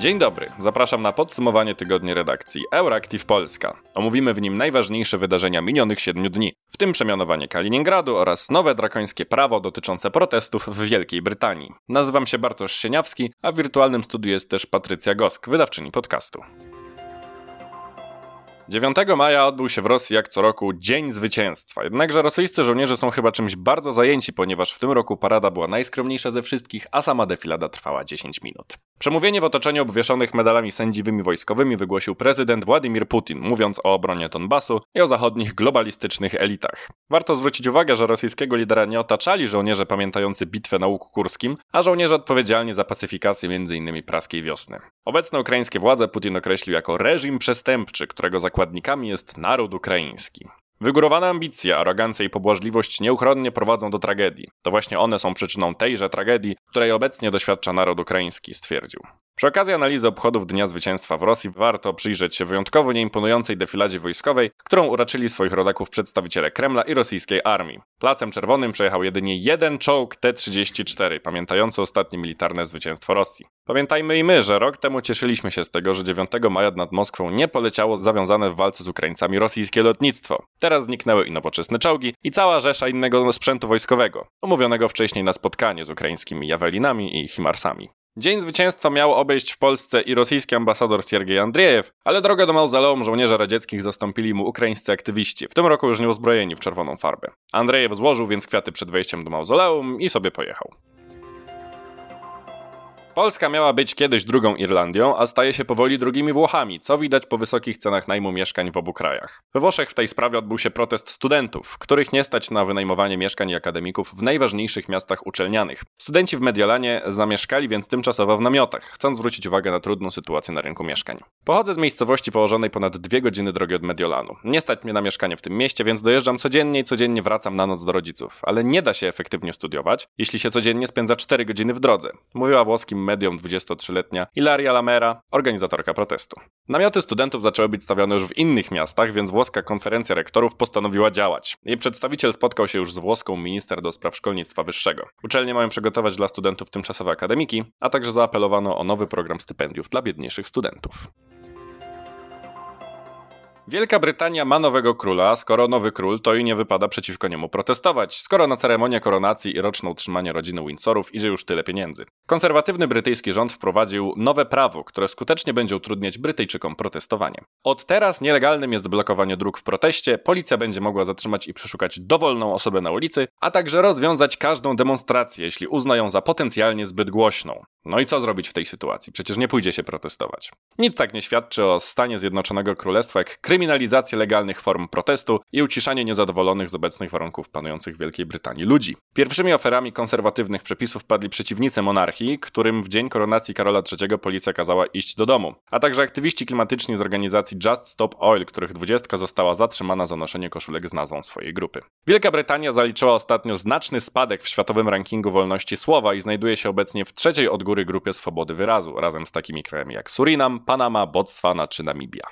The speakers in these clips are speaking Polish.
Dzień dobry, zapraszam na podsumowanie tygodnia redakcji Euractiv Polska. Omówimy w nim najważniejsze wydarzenia minionych siedmiu dni, w tym przemianowanie Kaliningradu oraz nowe drakońskie prawo dotyczące protestów w Wielkiej Brytanii. Nazywam się Bartosz Sieniawski, a w wirtualnym studiu jest też Patrycja Gosk, wydawczyni podcastu. 9 maja odbył się w Rosji jak co roku Dzień Zwycięstwa. Jednakże rosyjscy żołnierze są chyba czymś bardzo zajęci, ponieważ w tym roku parada była najskromniejsza ze wszystkich, a sama defilada trwała 10 minut. Przemówienie w otoczeniu obwieszonych medalami sędziwymi wojskowymi wygłosił prezydent Władimir Putin, mówiąc o obronie Donbasu i o zachodnich globalistycznych elitach. Warto zwrócić uwagę, że rosyjskiego lidera nie otaczali żołnierze pamiętający bitwę na Łuku Kurskim, a żołnierze odpowiedzialni za pacyfikację m.in. praskiej wiosny. Obecne ukraińskie władze Putin określił jako reżim przestępczy, którego zakładnikami jest naród ukraiński. Wygórowane ambicje, arogancja i pobłażliwość nieuchronnie prowadzą do tragedii. To właśnie one są przyczyną tejże tragedii, której obecnie doświadcza naród ukraiński, stwierdził. Przy okazji analizy obchodów Dnia Zwycięstwa w Rosji warto przyjrzeć się wyjątkowo nieimponującej defiladzie wojskowej, którą uraczyli swoich rodaków przedstawiciele Kremla i rosyjskiej armii. Placem czerwonym przejechał jedynie jeden czołg T-34, pamiętający ostatnie militarne zwycięstwo Rosji. Pamiętajmy i my, że rok temu cieszyliśmy się z tego, że 9 maja nad Moskwą nie poleciało zawiązane w walce z Ukraińcami rosyjskie lotnictwo. Teraz zniknęły i nowoczesne czołgi i cała rzesza innego sprzętu wojskowego, omówionego wcześniej na spotkaniu z ukraińskimi Jawelinami i Himarsami. Dzień zwycięstwa miał obejść w Polsce i rosyjski ambasador Siergiej Andriejew, ale drogę do mauzoleum żołnierzy radzieckich zastąpili mu ukraińscy aktywiści, w tym roku już nie uzbrojeni w czerwoną farbę. Andriejew złożył więc kwiaty przed wejściem do mauzoleum i sobie pojechał. Polska miała być kiedyś drugą Irlandią, a staje się powoli drugimi Włochami, co widać po wysokich cenach najmu mieszkań w obu krajach. We Włoszech w tej sprawie odbył się protest studentów, których nie stać na wynajmowanie mieszkań i akademików w najważniejszych miastach uczelnianych. Studenci w Mediolanie zamieszkali więc tymczasowo w namiotach, chcąc zwrócić uwagę na trudną sytuację na rynku mieszkań. Pochodzę z miejscowości położonej ponad dwie godziny drogi od Mediolanu. Nie stać mnie na mieszkanie w tym mieście, więc dojeżdżam codziennie i codziennie wracam na noc do rodziców, ale nie da się efektywnie studiować, jeśli się codziennie spędza 4 godziny w drodze. Mówiła włoskim medium 23-letnia Ilaria Lamera, organizatorka protestu. Namioty studentów zaczęły być stawiane już w innych miastach, więc włoska konferencja rektorów postanowiła działać. Jej przedstawiciel spotkał się już z włoską minister do spraw szkolnictwa wyższego. Uczelnie mają przygotować dla studentów tymczasowe akademiki, a także zaapelowano o nowy program stypendiów dla biedniejszych studentów. Wielka Brytania ma nowego króla, skoro nowy król, to i nie wypada przeciwko niemu protestować, skoro na ceremonię koronacji i roczne utrzymanie rodziny Windsorów idzie już tyle pieniędzy. Konserwatywny brytyjski rząd wprowadził nowe prawo, które skutecznie będzie utrudniać Brytyjczykom protestowanie. Od teraz nielegalnym jest blokowanie dróg w proteście, policja będzie mogła zatrzymać i przeszukać dowolną osobę na ulicy, a także rozwiązać każdą demonstrację, jeśli uzna ją za potencjalnie zbyt głośną. No i co zrobić w tej sytuacji? Przecież nie pójdzie się protestować. Nic tak nie świadczy o stanie Zjednoczonego Królestwa jak kryminalizacja legalnych form protestu i uciszanie niezadowolonych z obecnych warunków panujących w Wielkiej Brytanii ludzi. Pierwszymi oferami konserwatywnych przepisów padli przeciwnicy monarchii, którym w dzień koronacji Karola III policja kazała iść do domu, a także aktywiści klimatyczni z organizacji Just Stop Oil, których dwudziestka została zatrzymana za noszenie koszulek z nazwą swojej grupy. Wielka Brytania zaliczyła ostatnio znaczny spadek w światowym rankingu wolności słowa i znajduje się obecnie w trzeciej od góry grupie swobody wyrazu, razem z takimi krajami jak Surinam, Panama, Botswana czy Namibia.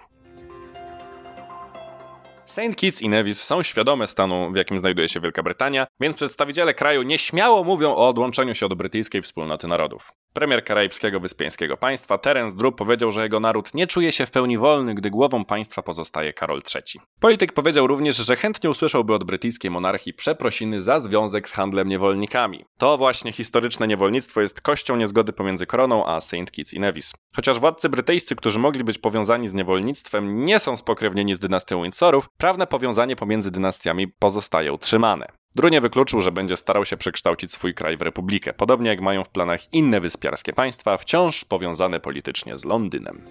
St. Kitts i Nevis są świadome stanu, w jakim znajduje się Wielka Brytania, więc przedstawiciele kraju nieśmiało mówią o odłączeniu się od brytyjskiej wspólnoty narodów. Premier karaibskiego wyspiańskiego państwa Terence Drew powiedział, że jego naród nie czuje się w pełni wolny, gdy głową państwa pozostaje Karol III. Polityk powiedział również, że chętnie usłyszałby od brytyjskiej monarchii przeprosiny za związek z handlem niewolnikami. To właśnie historyczne niewolnictwo jest kością niezgody pomiędzy koroną a St. Kitts i Nevis. Chociaż władcy brytyjscy, którzy mogli być powiązani z niewolnictwem, nie są spokrewnieni z dynastią Windsorów, prawne powiązanie pomiędzy dynastiami pozostaje utrzymane. Dru nie wykluczył, że będzie starał się przekształcić swój kraj w republikę, podobnie jak mają w planach inne wyspiarskie państwa, wciąż powiązane politycznie z Londynem.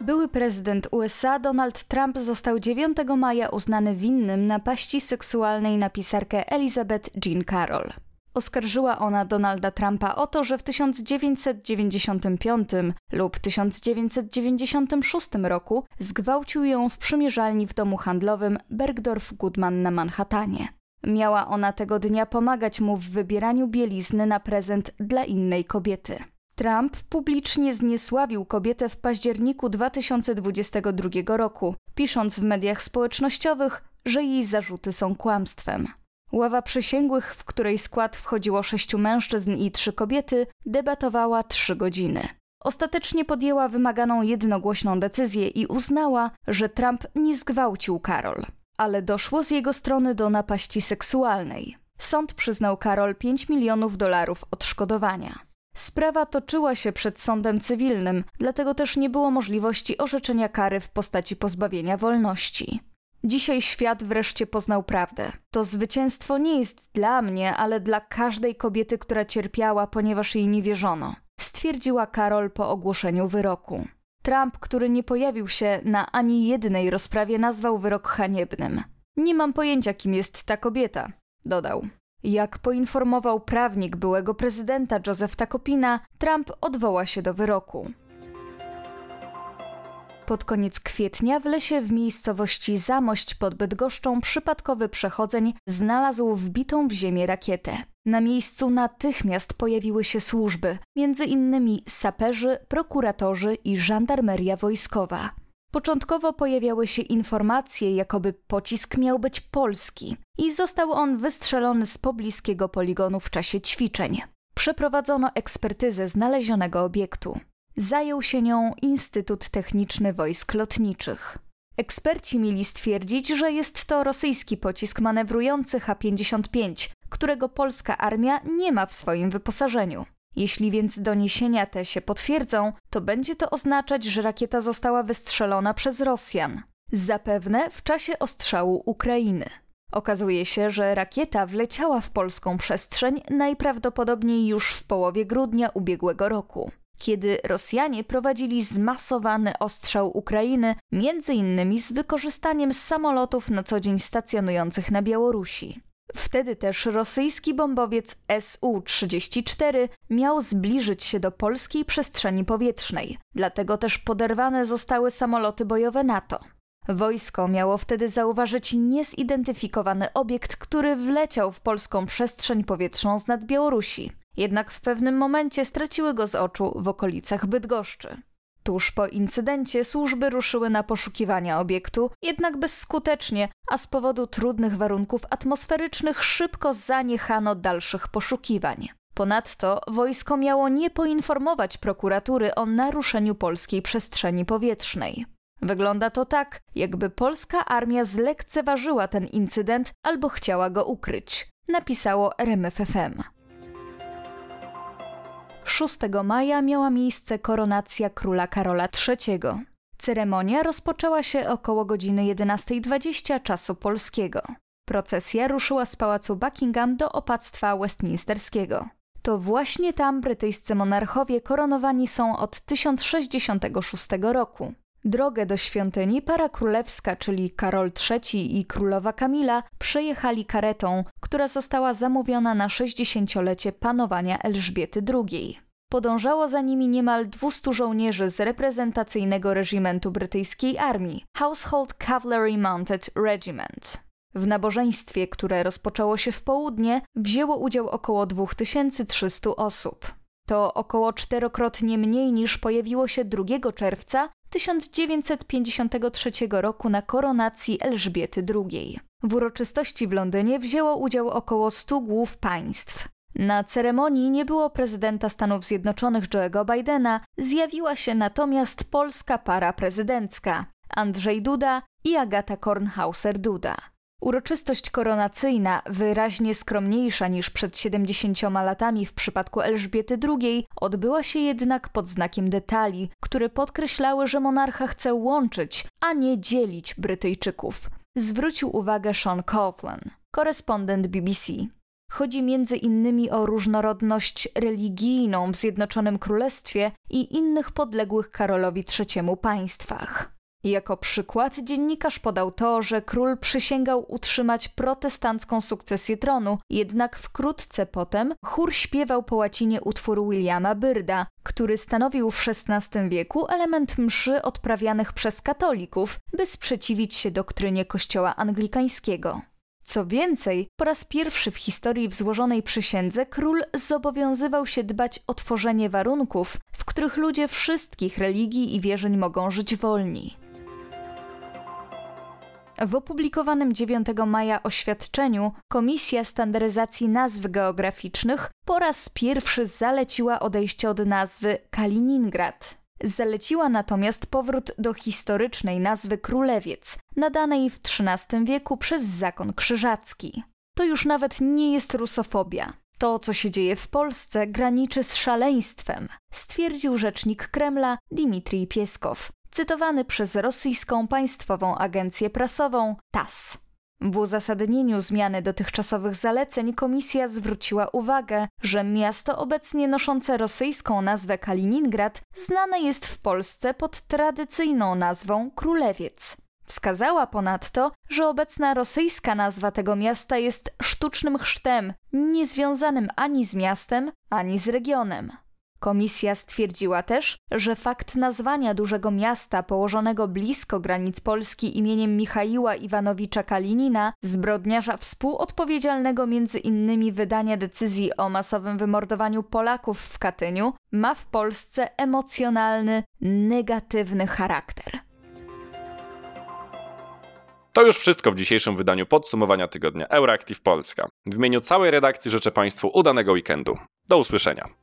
Były prezydent USA Donald Trump został 9 maja uznany winnym napaści seksualnej na pisarkę Elizabeth Jean Carroll. Oskarżyła ona Donalda Trumpa o to, że w 1995 lub 1996 roku zgwałcił ją w przymierzalni w domu handlowym Bergdorf Goodman na Manhattanie. Miała ona tego dnia pomagać mu w wybieraniu bielizny na prezent dla innej kobiety. Trump publicznie zniesławił kobietę w październiku 2022 roku, pisząc w mediach społecznościowych, że jej zarzuty są kłamstwem. Ława przysięgłych, w której skład wchodziło sześciu mężczyzn i trzy kobiety, debatowała trzy godziny. Ostatecznie podjęła wymaganą jednogłośną decyzję i uznała, że Trump nie zgwałcił Karol, ale doszło z jego strony do napaści seksualnej. Sąd przyznał Karol 5 milionów dolarów odszkodowania. Sprawa toczyła się przed sądem cywilnym, dlatego też nie było możliwości orzeczenia kary w postaci pozbawienia wolności. Dzisiaj świat wreszcie poznał prawdę. To zwycięstwo nie jest dla mnie, ale dla każdej kobiety, która cierpiała, ponieważ jej nie wierzono, stwierdziła Karol po ogłoszeniu wyroku. Trump, który nie pojawił się na ani jednej rozprawie, nazwał wyrok haniebnym. Nie mam pojęcia, kim jest ta kobieta, dodał. Jak poinformował prawnik byłego prezydenta Joseph Takopina, Trump odwoła się do wyroku. Pod koniec kwietnia w lesie w miejscowości Zamość pod Bydgoszczą przypadkowy przechodzeń znalazł wbitą w ziemię rakietę. Na miejscu natychmiast pojawiły się służby, między innymi saperzy, prokuratorzy i żandarmeria wojskowa. Początkowo pojawiały się informacje, jakoby pocisk miał być polski i został on wystrzelony z pobliskiego poligonu w czasie ćwiczeń. Przeprowadzono ekspertyzę znalezionego obiektu. Zajął się nią Instytut Techniczny Wojsk Lotniczych. Eksperci mieli stwierdzić, że jest to rosyjski pocisk manewrujący H-55, którego polska armia nie ma w swoim wyposażeniu. Jeśli więc doniesienia te się potwierdzą, to będzie to oznaczać, że rakieta została wystrzelona przez Rosjan. Zapewne w czasie ostrzału Ukrainy. Okazuje się, że rakieta wleciała w polską przestrzeń najprawdopodobniej już w połowie grudnia ubiegłego roku, kiedy Rosjanie prowadzili zmasowany ostrzał Ukrainy, między innymi z wykorzystaniem samolotów na co dzień stacjonujących na Białorusi. Wtedy też rosyjski bombowiec Su-34 miał zbliżyć się do polskiej przestrzeni powietrznej, dlatego też poderwane zostały samoloty bojowe NATO. Wojsko miało wtedy zauważyć niezidentyfikowany obiekt, który wleciał w polską przestrzeń powietrzną z nad Białorusi. Jednak w pewnym momencie straciły go z oczu w okolicach Bydgoszczy. Tuż po incydencie służby ruszyły na poszukiwania obiektu, jednak bezskutecznie, a z powodu trudnych warunków atmosferycznych szybko zaniechano dalszych poszukiwań. Ponadto wojsko miało nie poinformować prokuratury o naruszeniu polskiej przestrzeni powietrznej. Wygląda to tak, jakby polska armia zlekceważyła ten incydent albo chciała go ukryć, napisało RMFFM. 6 maja miała miejsce koronacja króla Karola III. Ceremonia rozpoczęła się około godziny 11.20 czasu polskiego. Procesja ruszyła z pałacu Buckingham do opactwa westminsterskiego. To właśnie tam brytyjscy monarchowie koronowani są od 1066 roku. Drogę do świątyni para królewska, czyli Karol III i królowa Kamila, przejechali karetą, która została zamówiona na 60-lecie panowania Elżbiety II. Podążało za nimi niemal 200 żołnierzy z reprezentacyjnego regimentu brytyjskiej armii Household Cavalry Mounted Regiment. W nabożeństwie, które rozpoczęło się w południe, wzięło udział około 2300 osób. To około czterokrotnie mniej niż pojawiło się 2 czerwca 1953 roku na koronacji Elżbiety II. W uroczystości w Londynie wzięło udział około 100 głów państw. Na ceremonii nie było prezydenta Stanów Zjednoczonych Joe'ego Bidena, zjawiła się natomiast polska para prezydencka Andrzej Duda i Agata Kornhauser-Duda. Uroczystość koronacyjna, wyraźnie skromniejsza niż przed 70 latami w przypadku Elżbiety II, odbyła się jednak pod znakiem detali, które podkreślały, że monarcha chce łączyć, a nie dzielić Brytyjczyków. Zwrócił uwagę Sean Coughlin, korespondent BBC. Chodzi między innymi o różnorodność religijną w Zjednoczonym Królestwie i innych podległych Karolowi III państwach. Jako przykład dziennikarz podał to, że król przysięgał utrzymać protestancką sukcesję tronu, jednak wkrótce potem chór śpiewał po łacinie utwór Williama Byrda, który stanowił w XVI wieku element mszy odprawianych przez katolików, by sprzeciwić się doktrynie kościoła anglikańskiego. Co więcej, po raz pierwszy w historii w złożonej przysiędze król zobowiązywał się dbać o tworzenie warunków, w których ludzie wszystkich religii i wierzeń mogą żyć wolni. W opublikowanym 9 maja oświadczeniu Komisja Standaryzacji Nazw Geograficznych po raz pierwszy zaleciła odejście od nazwy Kaliningrad. Zaleciła natomiast powrót do historycznej nazwy Królewiec, nadanej w XIII wieku przez zakon krzyżacki. To już nawet nie jest rusofobia. To, co się dzieje w Polsce, graniczy z szaleństwem, stwierdził rzecznik Kremla Dmitrij Pieskow, cytowany przez rosyjską państwową agencję prasową TASS. W uzasadnieniu zmiany dotychczasowych zaleceń komisja zwróciła uwagę, że miasto obecnie noszące rosyjską nazwę Kaliningrad znane jest w Polsce pod tradycyjną nazwą Królewiec. Wskazała ponadto, że obecna rosyjska nazwa tego miasta jest sztucznym chrztem, niezwiązanym ani z miastem, ani z regionem. Komisja stwierdziła też, że fakt nazwania dużego miasta położonego blisko granic Polski imieniem Michaiła Iwanowicza Kalinina, zbrodniarza współodpowiedzialnego między innymi wydania decyzji o masowym wymordowaniu Polaków w Katyniu, ma w Polsce emocjonalny, negatywny charakter. To już wszystko w dzisiejszym wydaniu podsumowania tygodnia Euractiv Polska. W imieniu całej redakcji życzę Państwu udanego weekendu. Do usłyszenia.